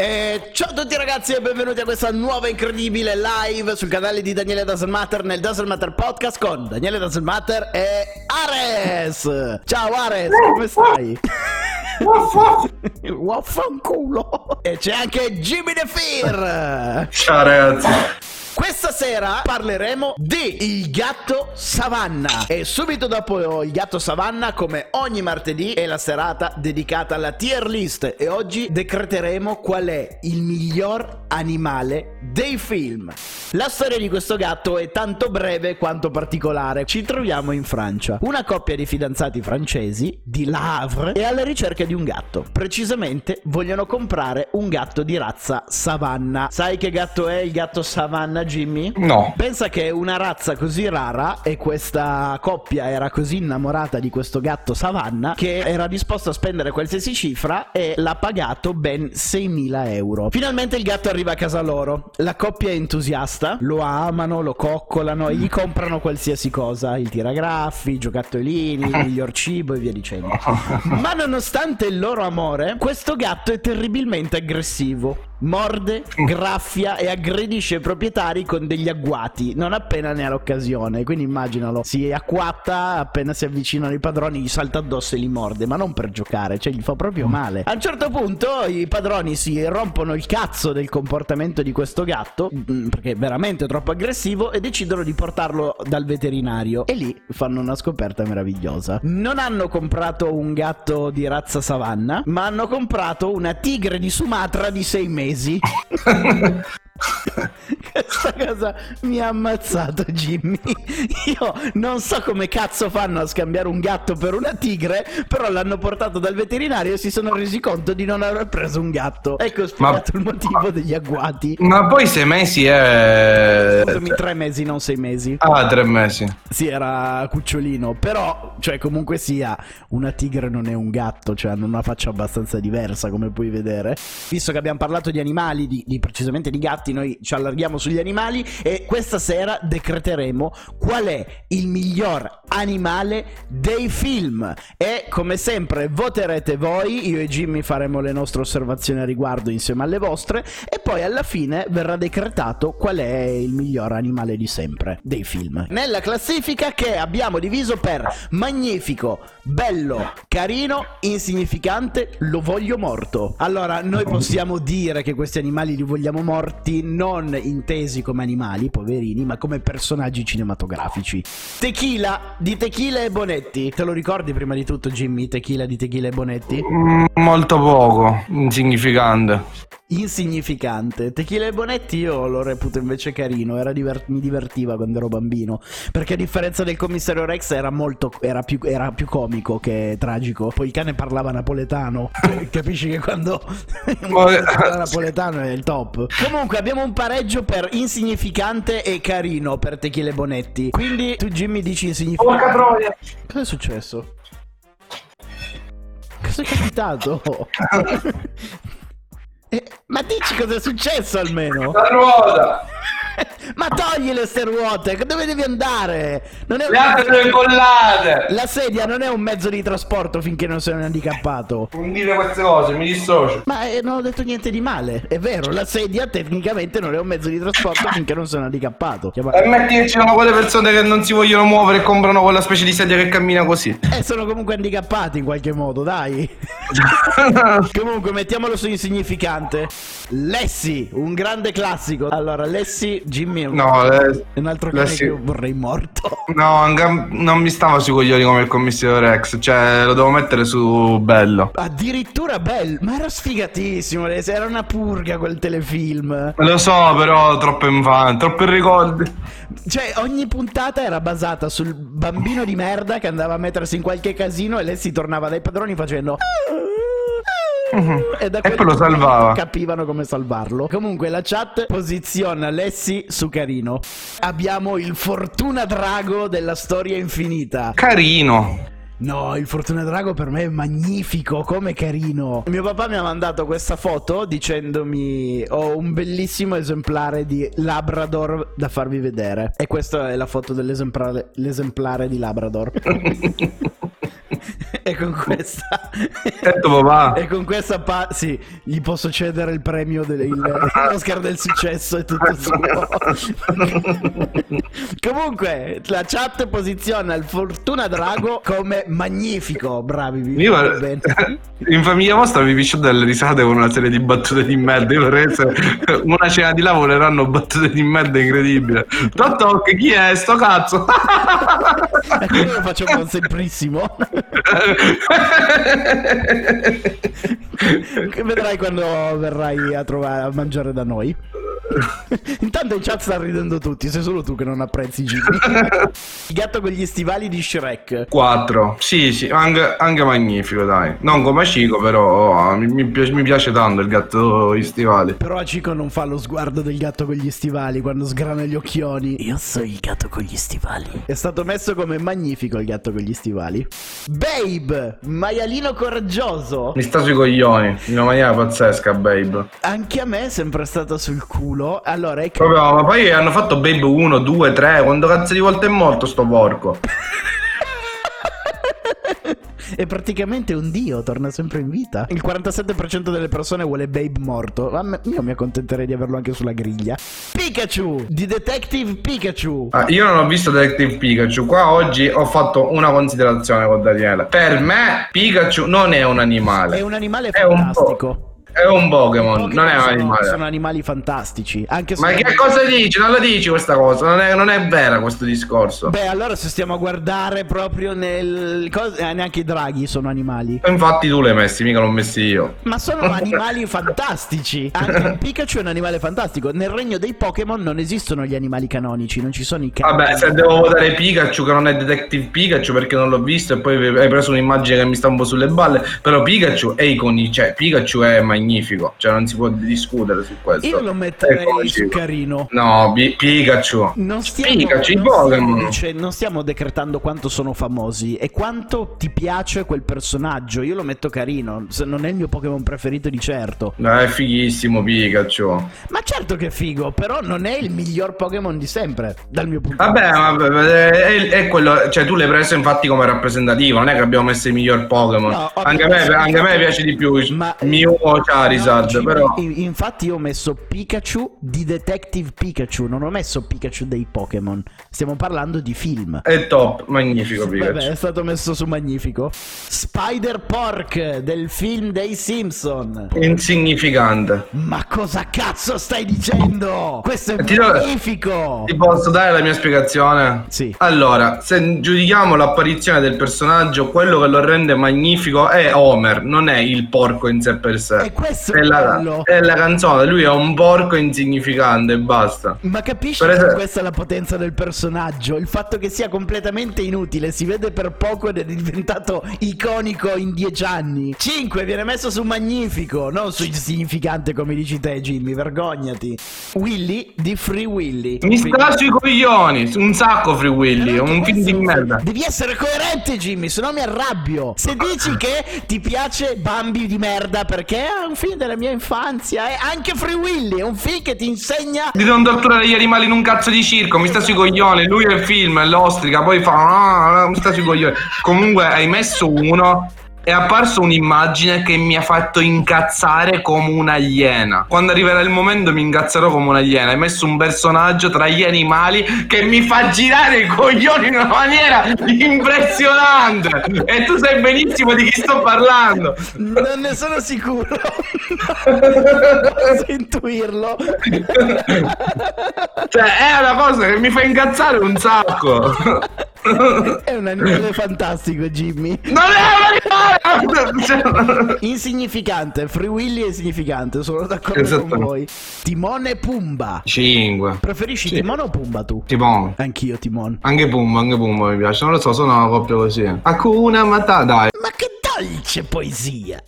E ciao a tutti ragazzi e benvenuti a questa nuova incredibile live sul canale di Daniele Doesn't Matter nel Doesn't Matter Podcast con Daniele Doesn't Matter e Ares! Ciao Ares, come stai? Waffanculo! E c'è anche Jimmy The Fear! Ciao ragazzi. Questa sera parleremo di Il gatto Savanna e subito dopo Il gatto Savanna come ogni martedì è la serata dedicata alla tier list e oggi decreteremo qual è il miglior animale dei film. La storia di questo gatto è tanto breve quanto particolare. Ci troviamo in Francia. Una coppia di fidanzati francesi di La Havre è alla ricerca di un gatto. Precisamente vogliono comprare un gatto di razza Savanna. Sai che gatto è il gatto Savanna, Jimmy? No. Pensa che è una razza così rara e questa coppia era così innamorata di questo gatto Savanna che era disposta a spendere qualsiasi cifra e l'ha pagato ben 6.000 euro. Finalmente il gatto arriva a casa loro. La coppia è entusiasta, lo amano, lo coccolano gli comprano qualsiasi cosa, il tiragraffi, i giocattolini, il miglior cibo e via dicendo. Ma nonostante il loro amore, questo gatto è terribilmente aggressivo. Morde, graffia e aggredisce i proprietari con degli agguati non appena ne ha l'occasione. Quindi immaginalo, si acquatta appena si avvicinano i padroni, gli salta addosso e li morde, ma non per giocare, cioè gli fa proprio male. A un certo punto i padroni si rompono il cazzo del comportamento di questo gatto, mm, perché è veramente troppo aggressivo, e decidono di portarlo dal veterinario. E lì fanno una scoperta meravigliosa. Non hanno comprato un gatto di razza savanna, ma hanno comprato una tigre di Sumatra di sei mesi. Crazy. Questa cosa mi ha ammazzato Jimmy. Io non so come cazzo fanno a scambiare un gatto per una tigre, però l'hanno portato dal veterinario e si sono resi conto di non aver preso un gatto. Ecco spiegato il motivo degli agguati. Ma poi sei mesi è... Scusami, tre mesi, non sei mesi. Ah, tre mesi. Sì, era cucciolino, però, cioè, comunque sia, una tigre non è un gatto, cioè, hanno una faccia abbastanza diversa, come puoi vedere. Visto che abbiamo parlato di animali, di, di- precisamente di gatti, noi ci allarghiamo sugli animali e questa sera decreteremo qual è il miglior animale dei film. E come sempre voterete voi, io e Jimmy faremo le nostre osservazioni a riguardo insieme alle vostre e poi alla fine verrà decretato qual è il miglior animale di sempre dei film. Nella classifica che abbiamo diviso per magnifico, bello, carino, insignificante, lo voglio morto. Allora, noi possiamo dire che questi animali li vogliamo morti non intesi come animali, poverini, ma come personaggi cinematografici. Tequila di Tequila e Bonetti. Te lo ricordi prima di tutto, Jimmy? Tequila di Tequila e Bonetti? Mm, Molto poco, insignificante. Insignificante. Tequila e Bonetti io lo reputo invece carino, era diver- mi divertiva quando ero bambino, perché a differenza del commissario Rex era molto era più, era più comico che tragico. Poi il cane parlava napoletano, capisci che quando parla napoletano è il top. Comunque abbiamo un pareggio per insignificante e carino per Tequila e Bonetti. Quindi tu Jimmy dici insignificante. troia. Cosa è successo? Cosa è capitato? Eh, ma dici cosa è successo almeno? La ruota. Ma togli le ste ruote, dove devi andare? Non è un Le altre sono incollate. La sedia non è un mezzo di trasporto finché non sei un handicappato. Non dire queste cose, mi dissocio. Ma eh, non ho detto niente di male, è vero, la sedia tecnicamente non è un mezzo di trasporto finché non sei un handicappato. Chiama- E metti che ci sono quelle persone che non si vogliono muovere e comprano quella specie di sedia che cammina così. Eh, sono comunque handicappati in qualche modo, dai. Comunque, mettiamolo su insignificante. Lessi, un grande classico. Allora, Lessi, Jimmy è un, No, eh, è un altro cane Lessi- che io vorrei morto. no, non mi stava sui coglioni come il commissario Rex. Cioè, lo devo mettere su bello. Addirittura bello, ma era sfigatissimo. Era una purga quel telefilm. Lo so, però troppo infame, troppi ricordi. Cioè, ogni puntata era basata sul bambino di merda che andava a mettersi in qualche casino e Lessi tornava dai padroni facendo. E, da E poi lo salvava. Capivano come salvarlo. Comunque la chat posiziona Lessi su Carino. Abbiamo il Fortuna Drago della storia infinita. Carino. No, il Fortuna Drago per me è magnifico, come carino. Mio papà mi ha mandato questa foto dicendomi ho un bellissimo esemplare di Labrador da farvi vedere. E questa è la foto dell'esemplare l'esemplare di Labrador. E con questa... Papà. E con questa pa- sì, gli posso cedere il premio del il- l'Oscar del successo è tutto suo. Comunque, la chat posiziona il Fortuna Drago come magnifico. Bravi, vi Io, bene. in famiglia vostra vi piscio delle risate con una serie di battute di merda. Io vorrei essere una cena di là voleranno battute di merda incredibile. Toc chi è sto cazzo? Ecco, io lo faccio con semplissimo. Vedrai quando verrai a trovare a mangiare da noi. Intanto in chat stanno ridendo tutti, sei solo tu che non apprezzi Jimmy. Il gatto con gli stivali di Shrek. 4. Sì, sì, anche, anche magnifico, dai. Non come Cico, però oh, mi, mi piace, mi piace tanto il gatto i stivali. Però Acico non fa lo sguardo del gatto con gli stivali quando sgrana gli occhioni. Io so il gatto con gli stivali. È stato messo come magnifico il gatto con gli stivali. Babe, maialino coraggioso. Mi sta sui coglioni, in una maniera pazzesca, babe. Anche a me è sempre stato sul culo. Allora, è che... Proprio, ma poi hanno fatto Babe 1, 2, 3. Quando cazzo di volte è morto sto porco? È praticamente un dio, torna sempre in vita. Il 47% delle persone vuole Babe morto. Ma io mi accontenterei di averlo anche sulla griglia. Pikachu, di Detective Pikachu. Ah, io non ho visto Detective Pikachu. Qua oggi ho fatto una considerazione con Daniele. Per me, Pikachu non è un animale. È un animale È un fantastico. È un Pokémon, non è un animale. Sono animali fantastici. Anche se Ma che cosa dici? Non la dici questa cosa? Non è, non è vera questo discorso. Beh, allora se stiamo a guardare proprio nel... cos- eh, neanche i draghi sono animali. Infatti tu l'hai messi, mica l'ho messi io. Ma sono animali fantastici. Anche un Pikachu è un animale fantastico. Nel regno dei Pokémon non esistono gli animali canonici, non ci sono i cani. Vabbè, se devo votare Pikachu che non è Detective Pikachu perché non l'ho visto e poi hai preso un'immagine che mi sta un po' sulle balle, però Pikachu è iconico, cioè Pikachu è magnifico, cioè non si può discutere su questo. Io lo metterei Eccoci. su carino. No, Pi- Pikachu. Non stiamo, Pikachu, non stiamo Pokémon. dice- non stiamo decretando quanto sono famosi e quanto ti piace quel personaggio. Io lo metto carino. Se non è il mio Pokémon preferito di certo. No, è fighissimo Pikachu. Ma certo che è figo, però non è il miglior Pokémon di sempre, dal mio punto di Vabbè, vista. vabbè, è, è quello, cioè tu l'hai preso infatti come rappresentativo, non è che abbiamo messo il miglior Pokémon. No, anche, a me, anche a me piace di più Ma- Mew o Charizard, No, però... in- Infatti io ho messo Pikachu di Detective Pikachu, non ho messo Pikachu dei Pokémon. Stiamo parlando di film. È top, magnifico Pikachu. Vabbè, è stato messo su magnifico. Spider Pork del film dei Simpson. Insignificante. Ma cosa cazzo stai dicendo? Questo è Ti do- magnifico. Ti posso dare la mia spiegazione? Sì. Allora, se giudichiamo l'apparizione del personaggio, quello che lo rende magnifico è Homer, non è il porco in sé per sé. E questo è la, è la canzone, lui è un porco insignificante e basta. Ma capisci Per che esempio- questa è la potenza del personaggio? Il fatto che sia completamente inutile, si vede per poco ed è diventato iconico in dieci anni. 5 viene messo su magnifico, non su insignificante come dici te Jimmy, vergognati. Willy di Free Willy. Mi sta sui coglioni, un sacco Free Willy, un film di merda. Devi essere coerente, Jimmy, se no mi arrabbio. Se dici che ti piace Bambi di merda perché un film della mia infanzia, è anche Free Willy, è un film che ti insegna Di non torturare gli animali in un cazzo di circo, mi sta sui coglioni, lui è il film, è l'ostrica, poi fa... "Ah, mi sta sui coglioni. Comunque hai messo uno... È apparso un'immagine che mi ha fatto incazzare come un'aliena. Quando arriverà il momento mi incazzerò come un'aliena. Hai messo un personaggio tra gli animali che mi fa girare i coglioni in una maniera impressionante. E tu sai benissimo di chi sto parlando. Non ne sono sicuro. Posso intuirlo. Cioè, è una cosa che mi fa incazzare un sacco. È un animale fantastico, Jimmy. Non è un animale! Insignificante, Free Willy è insignificante, sono d'accordo Esatto. con voi. Timone e Pumba. 5. Preferisci Sì. Timone o Pumba tu? Tipo, Anch'io Timon. anche Pumba, anche Pumba mi piace. Non lo so, sono una coppia così. Hakuna Matata, dai. Ma che dolce poesia.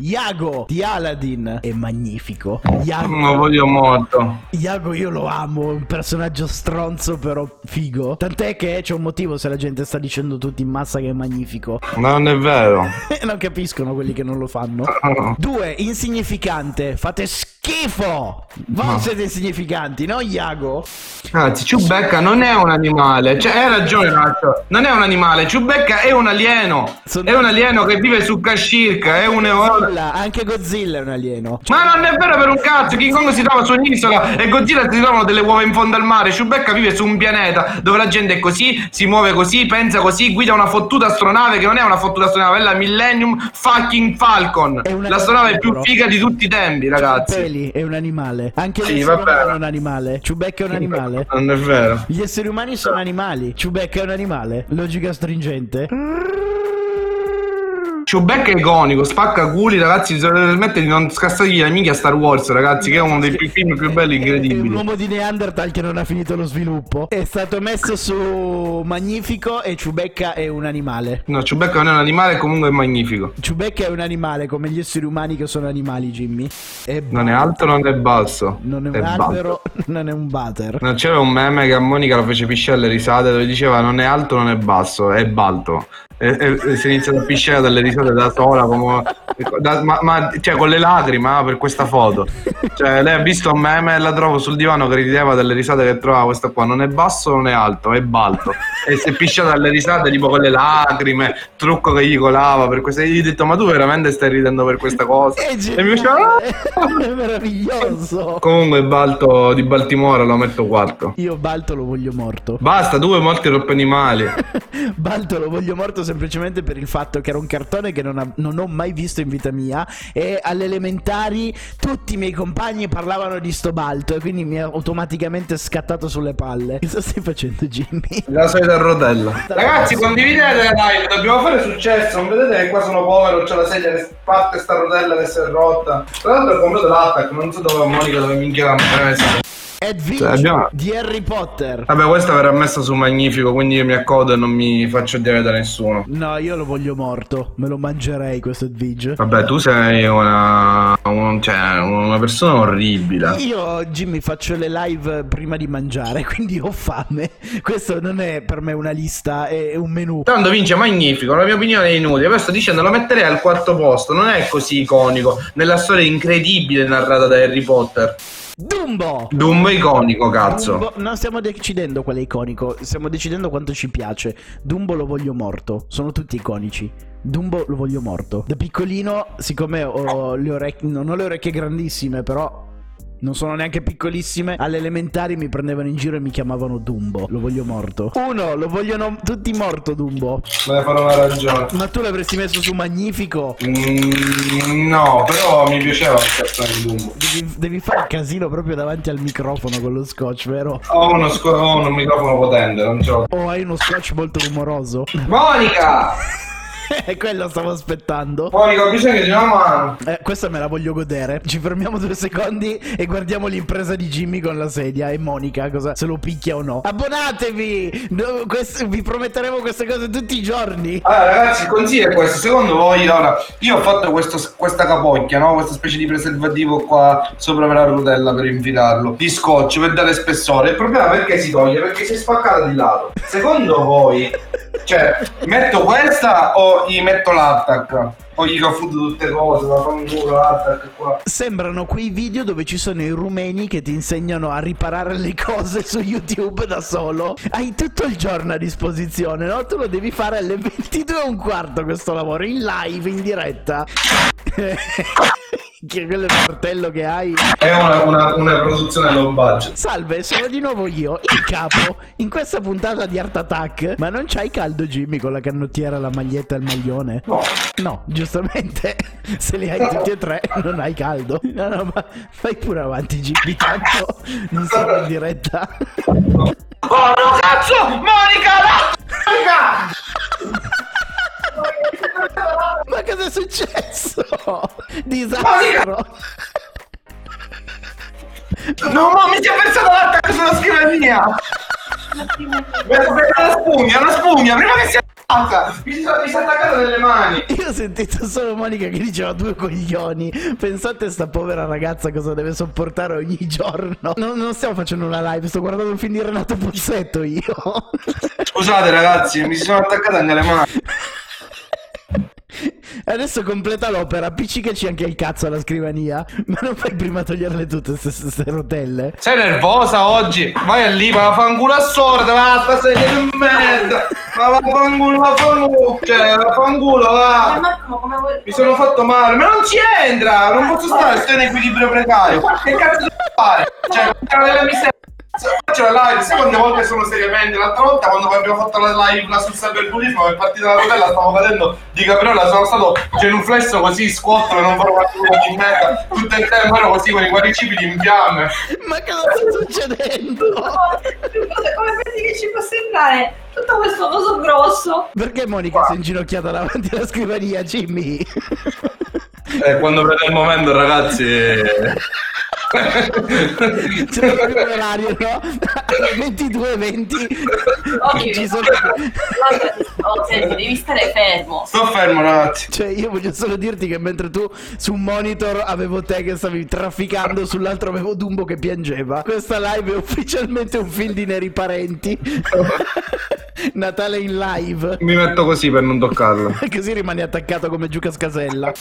Iago di Aladdin è magnifico. Iago, Lo voglio molto. Iago io lo amo, è un personaggio stronzo però figo. Tant'è che c'è un motivo se la gente sta dicendo tutti in massa che è magnifico. Non è vero. non capiscono quelli che non lo fanno. Due, insignificante. Fate schifo. Voi No. siete insignificanti, no Iago? Anzi, Ciubecca non è un animale. Cioè, hai ragione, Nacho. Non è un animale. Ciubecca è un alieno. Sono- È un alieno che vive su Kashirka. È un. Godzilla, anche Godzilla è un alieno. Ma non è vero per un cazzo, King Kong si trova su un'isola e Godzilla si trovano delle uova in fondo al mare. Chewbacca vive su un pianeta dove la gente è così, si muove così, pensa così, guida una fottuta astronave che non è una fottuta astronave, è la Millennium fucking Falcon. L'astronave più figa di tutti i tempi, ragazzi. Peli è un animale. Anche Sì, umano è un animale. Chewbacca è un animale. Non è vero. Gli esseri umani sono animali. Chewbacca è un animale. Logica stringente. Chewbacca è iconico, spacca culi, ragazzi. Smette di non scassargli la minchia Star Wars, ragazzi, che è uno dei più film più belli e un incredibili. uomo di Neanderthal che non ha finito lo sviluppo. È stato messo su Magnifico e Chewbacca è un animale. No, Chewbacca non è un animale, comunque è magnifico. Chewbacca è un animale come gli esseri umani che sono animali, Jimmy. È Non è alto, non è basso. Non è un è balto. albero, non è un butter. No, c'era un meme che a Monica lo fece pisciare alle risate dove diceva non è alto, non è basso, è balto. E, e- e si è iniziato a pisciare dalle risate da sola, come, da- ma, ma- cioè con le lacrime ah, per questa foto. Cioè, lei ha visto un meme e la trovo sul divano che rideva delle risate che trovava questa qua. Non è basso, non è alto, è balto. E si è pisciata dalle risate tipo con le lacrime, trucco che gli colava per questa. E gli ho detto, ma tu veramente stai ridendo per questa cosa? È E mi faceva. geniale, è meraviglioso. Comunque Balto di Baltimora lo metto 4. Io Balto lo voglio morto. Basta, due morti troppi animali. Balto lo voglio morto semplicemente per il fatto che era un cartone che non, ha- non ho mai visto in vita mia e alle elementari tutti i miei compagni parlavano di sto Balto e quindi mi ha automaticamente scattato sulle palle. Cosa stai facendo Jimmy? La solita rotella. Ragazzi, condividete la live, dobbiamo fare successo. Non vedete che qua sono povero, c'è la sedia che parte sta rotella che si è rotta. Tra l'altro ho comprato l'attack, non so dove Monica dove minchia l'ha messa. Ed Vinci Cioè, abbiamo- di Harry Potter. Vabbè, questa verrà messa su Magnifico, quindi io mi accodo e non mi faccio dire da nessuno. No, io lo voglio morto. Me lo mangerei questo Edwige. Vabbè, tu sei una, un- cioè, una persona orribile. Io, Jimmy, faccio le live prima di mangiare, quindi ho fame. Questo non è per me una lista, è un menù. Tanto vince Magnifico, la mia opinione è inutile. Poi sto dicendo, lo metterei al quarto posto. Non è così iconico nella storia incredibile narrata da Harry Potter. Dumbo! Dumbo iconico, cazzo. Dumbo, non stiamo decidendo qual è iconico, stiamo decidendo quanto ci piace. Dumbo lo voglio morto, sono tutti iconici. Dumbo lo voglio morto. Da piccolino, siccome ho le orecchie, non ho le orecchie grandissime, però non sono neanche piccolissime, alle elementari mi prendevano in giro e mi chiamavano Dumbo. Lo voglio morto. Uno, lo vogliono tutti morto Dumbo. Me ne farò una ragione. Ma tu l'avresti messo su Magnifico? Mm, no, però mi piaceva il cartone di Dumbo. Devi, devi fare casino proprio davanti al microfono con lo scotch, vero? Ho uno, sco- ho un microfono potente, non ce l'ho. O hai uno scotch molto rumoroso? Monica! E quello stavo aspettando. Monica, ho bisogno di una mano. Eh, questa me la voglio godere. Ci fermiamo due secondi e guardiamo l'impresa di Jimmy con la sedia e Monica cosa se lo picchia o no. Abbonatevi! No, quest- vi prometteremo queste cose tutti i giorni. Allora, ragazzi, il consiglio è questo. Secondo voi, allora, io ho fatto questo- questa capocchia, no? Questa specie di preservativo qua sopra per la rotella per infilarlo. Di scotch per dare spessore. Il problema perché si toglie? Perché si è spaccata di lato. Secondo voi, cioè, metto questa o gli metto l'attack? O gli confondo tutte cose, ma fanno culo l'attack qua. Sembrano quei video dove ci sono i rumeni che ti insegnano a riparare le cose su YouTube da solo. Hai tutto il giorno a disposizione, no? Tu lo devi fare alle 22 e un quarto questo lavoro, in live, in diretta. che quello è il martello che hai. È una, una, una produzione low budget. Salve, sono di nuovo io, il capo, in questa puntata di Art Attack. Ma non c'hai caldo, Jimmy, con la canottiera, la maglietta e il maglione? No. No, giustamente, se li hai tutti e tre non hai caldo. No, no, ma fai pure avanti, Jimmy, tanto non siamo in diretta. Oh no, cazzo! Monica! no! Monica! Ma cosa è successo? Disastro. No, ma mi si è perso l'attacco sulla scrivania! La spugna, la spugna, prima che sia ragazza! Mi si sono mi si è attaccata nelle mani! Io ho sentito solo Monica che diceva due coglioni. Pensate a sta povera ragazza cosa deve sopportare ogni giorno. Non, non stiamo facendo una live, sto guardando un film di Renato Pozzetto io. Scusate ragazzi, mi si sono attaccate anche le mani. Adesso completa l'opera, appiccicaci anche il cazzo alla scrivania. Ma non fai prima toglierle tutte queste rotelle? Sei nervosa oggi? Vai lì, ma fanculo a sorda, va, sta sedia di merda! Ma va fanculo, va fanculo, cioè, va fanculo, va! Marco, come vuoi... Mi sono fatto male, ma non ci entra! Non posso stare, sto in equilibrio precario! Che cazzo devo fare? Cioè, cara della miseria! Faccio la live, sai quante volte sono seriamente? L'altra volta quando abbiamo fatto la live là sul cyberbullismo è partita la rotella, stavo cadendo di capriola, sono stato genuflesso così, squotto e non farò una figura di merda. Tutto il tempo ero così con i quadricipiti in fiamme. Ma cosa sta succedendo? Come pensi che ci può sembrare tutto questo coso grosso? Perché Monica si è inginocchiata davanti alla scrivania, Jimmy? Eh, quando prende il momento, ragazzi. C'è proprio l'orario, no? Alle 22.20 Oggi ci sono... Oh, senti, devi stare fermo. Sto fermo, ragazzi. Cioè, io voglio solo dirti che mentre tu su un monitor avevo te che stavi trafficando, sull'altro avevo Dumbo che piangeva. Questa live è ufficialmente un film di neri parenti. Natale in live. Mi metto così per non toccarlo. Così rimani attaccato come Giuca Scasella.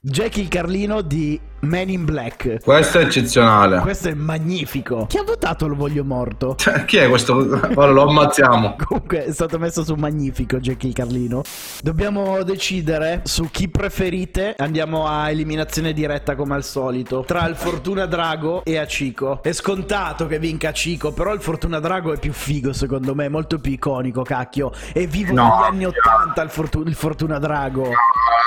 Jackie il Carlino di Man in Black. Questo è eccezionale. Questo è magnifico. Chi ha votato Lo voglio morto? Cioè, chi è questo? Ora lo ammazziamo. Comunque è stato messo su magnifico Jackie il Carlino. Dobbiamo decidere su chi preferite. Andiamo a eliminazione diretta come al solito. Tra il Fortuna Drago e Acico. È scontato che vinca Acico, però il Fortuna Drago è più figo secondo me, molto più iconico, cacchio. È vivo No, negli anni 80 il, Fortu- il Fortuna Drago.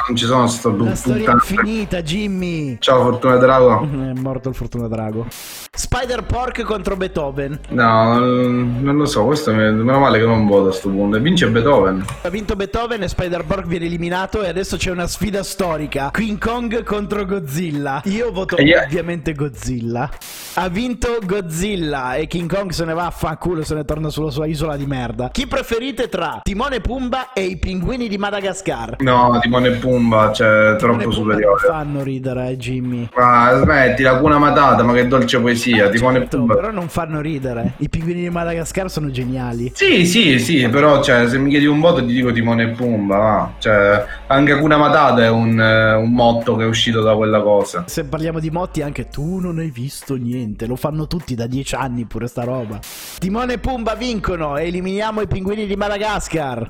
Non ci sono sto La storia infinita, Jimmy. Ciao, Fortuna Drago. È morto il Fortuna Drago. Spider Pork contro Beethoven. No, non lo so, questo mi- meno male che non voto a sto punto. Vince Beethoven. Ha vinto Beethoven e Spider Pork viene eliminato e adesso c'è una sfida storica. King Kong contro Godzilla. Io voto io- ovviamente Godzilla. Ha vinto Godzilla e King Kong se ne va a fanculo se ne torna sulla sua isola di merda. Chi preferite tra Timone Pumba e i pinguini di Madagascar? No, Timone Pumba, cioè, Timone troppo Pumba superiore. non fanno ridere, eh, Jimmy. Ma smetti, la cuna matata, ma che dolce poesia. Timone e Certo, Pumba. però non fanno ridere. I pinguini di Madagascar sono geniali. Sì, sì, sì, però cioè, se mi chiedi un voto ti dico Timone e Pumba, va. Cioè, anche Hakuna Matata è un, eh, un motto che è uscito da quella cosa. Se parliamo di motti, anche tu non hai visto niente. Lo fanno tutti da dieci anni pure sta roba. Timone e Pumba vincono e eliminiamo i pinguini di Madagascar.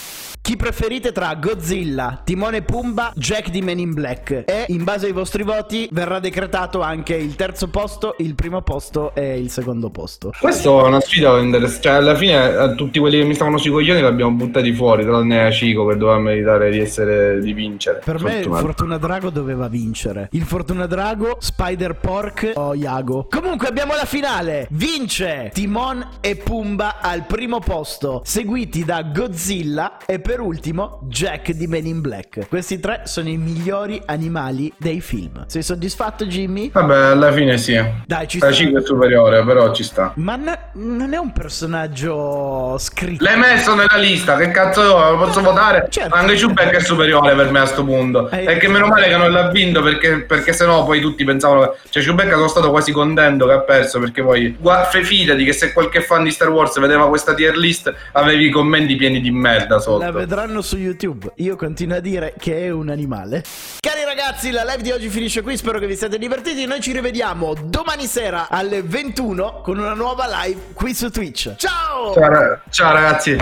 Chi preferite tra Godzilla, Timone e Pumba, Jack di Men in Black? E in base ai vostri voti verrà decretato anche il terzo posto, il primo posto e il secondo posto. Questa è una sfida interessante. Cioè, alla fine, eh, tutti quelli che mi stavano sui coglioni li abbiamo buttati fuori, tranne Chico che doveva meritare di essere di vincere. Per me il Fortunato. Fortuna Drago doveva vincere. Il Fortuna Drago, Spider Pork o Iago. Comunque abbiamo la finale. Vince Timon e Pumba al primo posto, seguiti da Godzilla e per ultimo Jack di Men in Black. Questi tre sono i migliori animali dei film. Sei soddisfatto Jimmy? Vabbè, alla fine sì. Dai, ci La sta. 5 è superiore, però ci sta. Ma n- non è un personaggio scritto. L'hai messo nella lista, che cazzo lo posso votare? Certo. Anche Chewbacca è superiore per me a sto punto. Eh, e che meno male che non l'ha vinto perché, perché sennò poi tutti pensavano. Cioè Chewbacca sono stato quasi contento che ha perso perché poi... Gua- fidati che se qualche fan di Star Wars vedeva questa tier list avevi i commenti pieni di merda La sotto vedranno su YouTube. Io continuo a dire che è un animale. Cari ragazzi, la live di oggi finisce qui, spero che vi siate divertiti. Noi ci rivediamo domani sera alle 21 con una nuova live qui su Twitch. Ciao! Ciao, ciao ragazzi.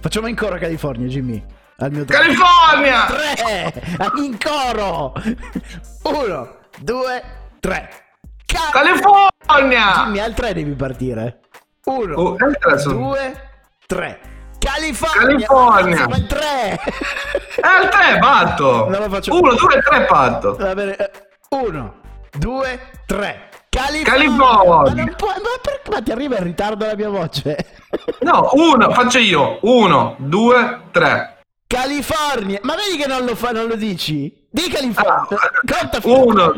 Facciamo in coro California, Jimmy. Al mio tre. California! 3! In coro! 1, 2, 3. California! Jimmy, al 3 devi partire. 1, 2, 3. California! California! Siamo al 3! Eh, al 3 batto! Non lo faccio 1, 2, 3 batto! Va bene, eh, uno, due, tre. California! California! Ma, puoi- ma perché ma ti arriva in ritardo la mia voce? No, 1, faccio io. 1, 2, 3. California! Ma vedi che non lo fa, non lo dici? Di California! Fino- 1.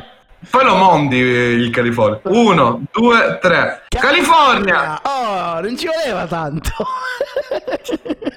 Poi lo mondi eh, il California. 1, 2, 3. California! Oh, non ci voleva tanto.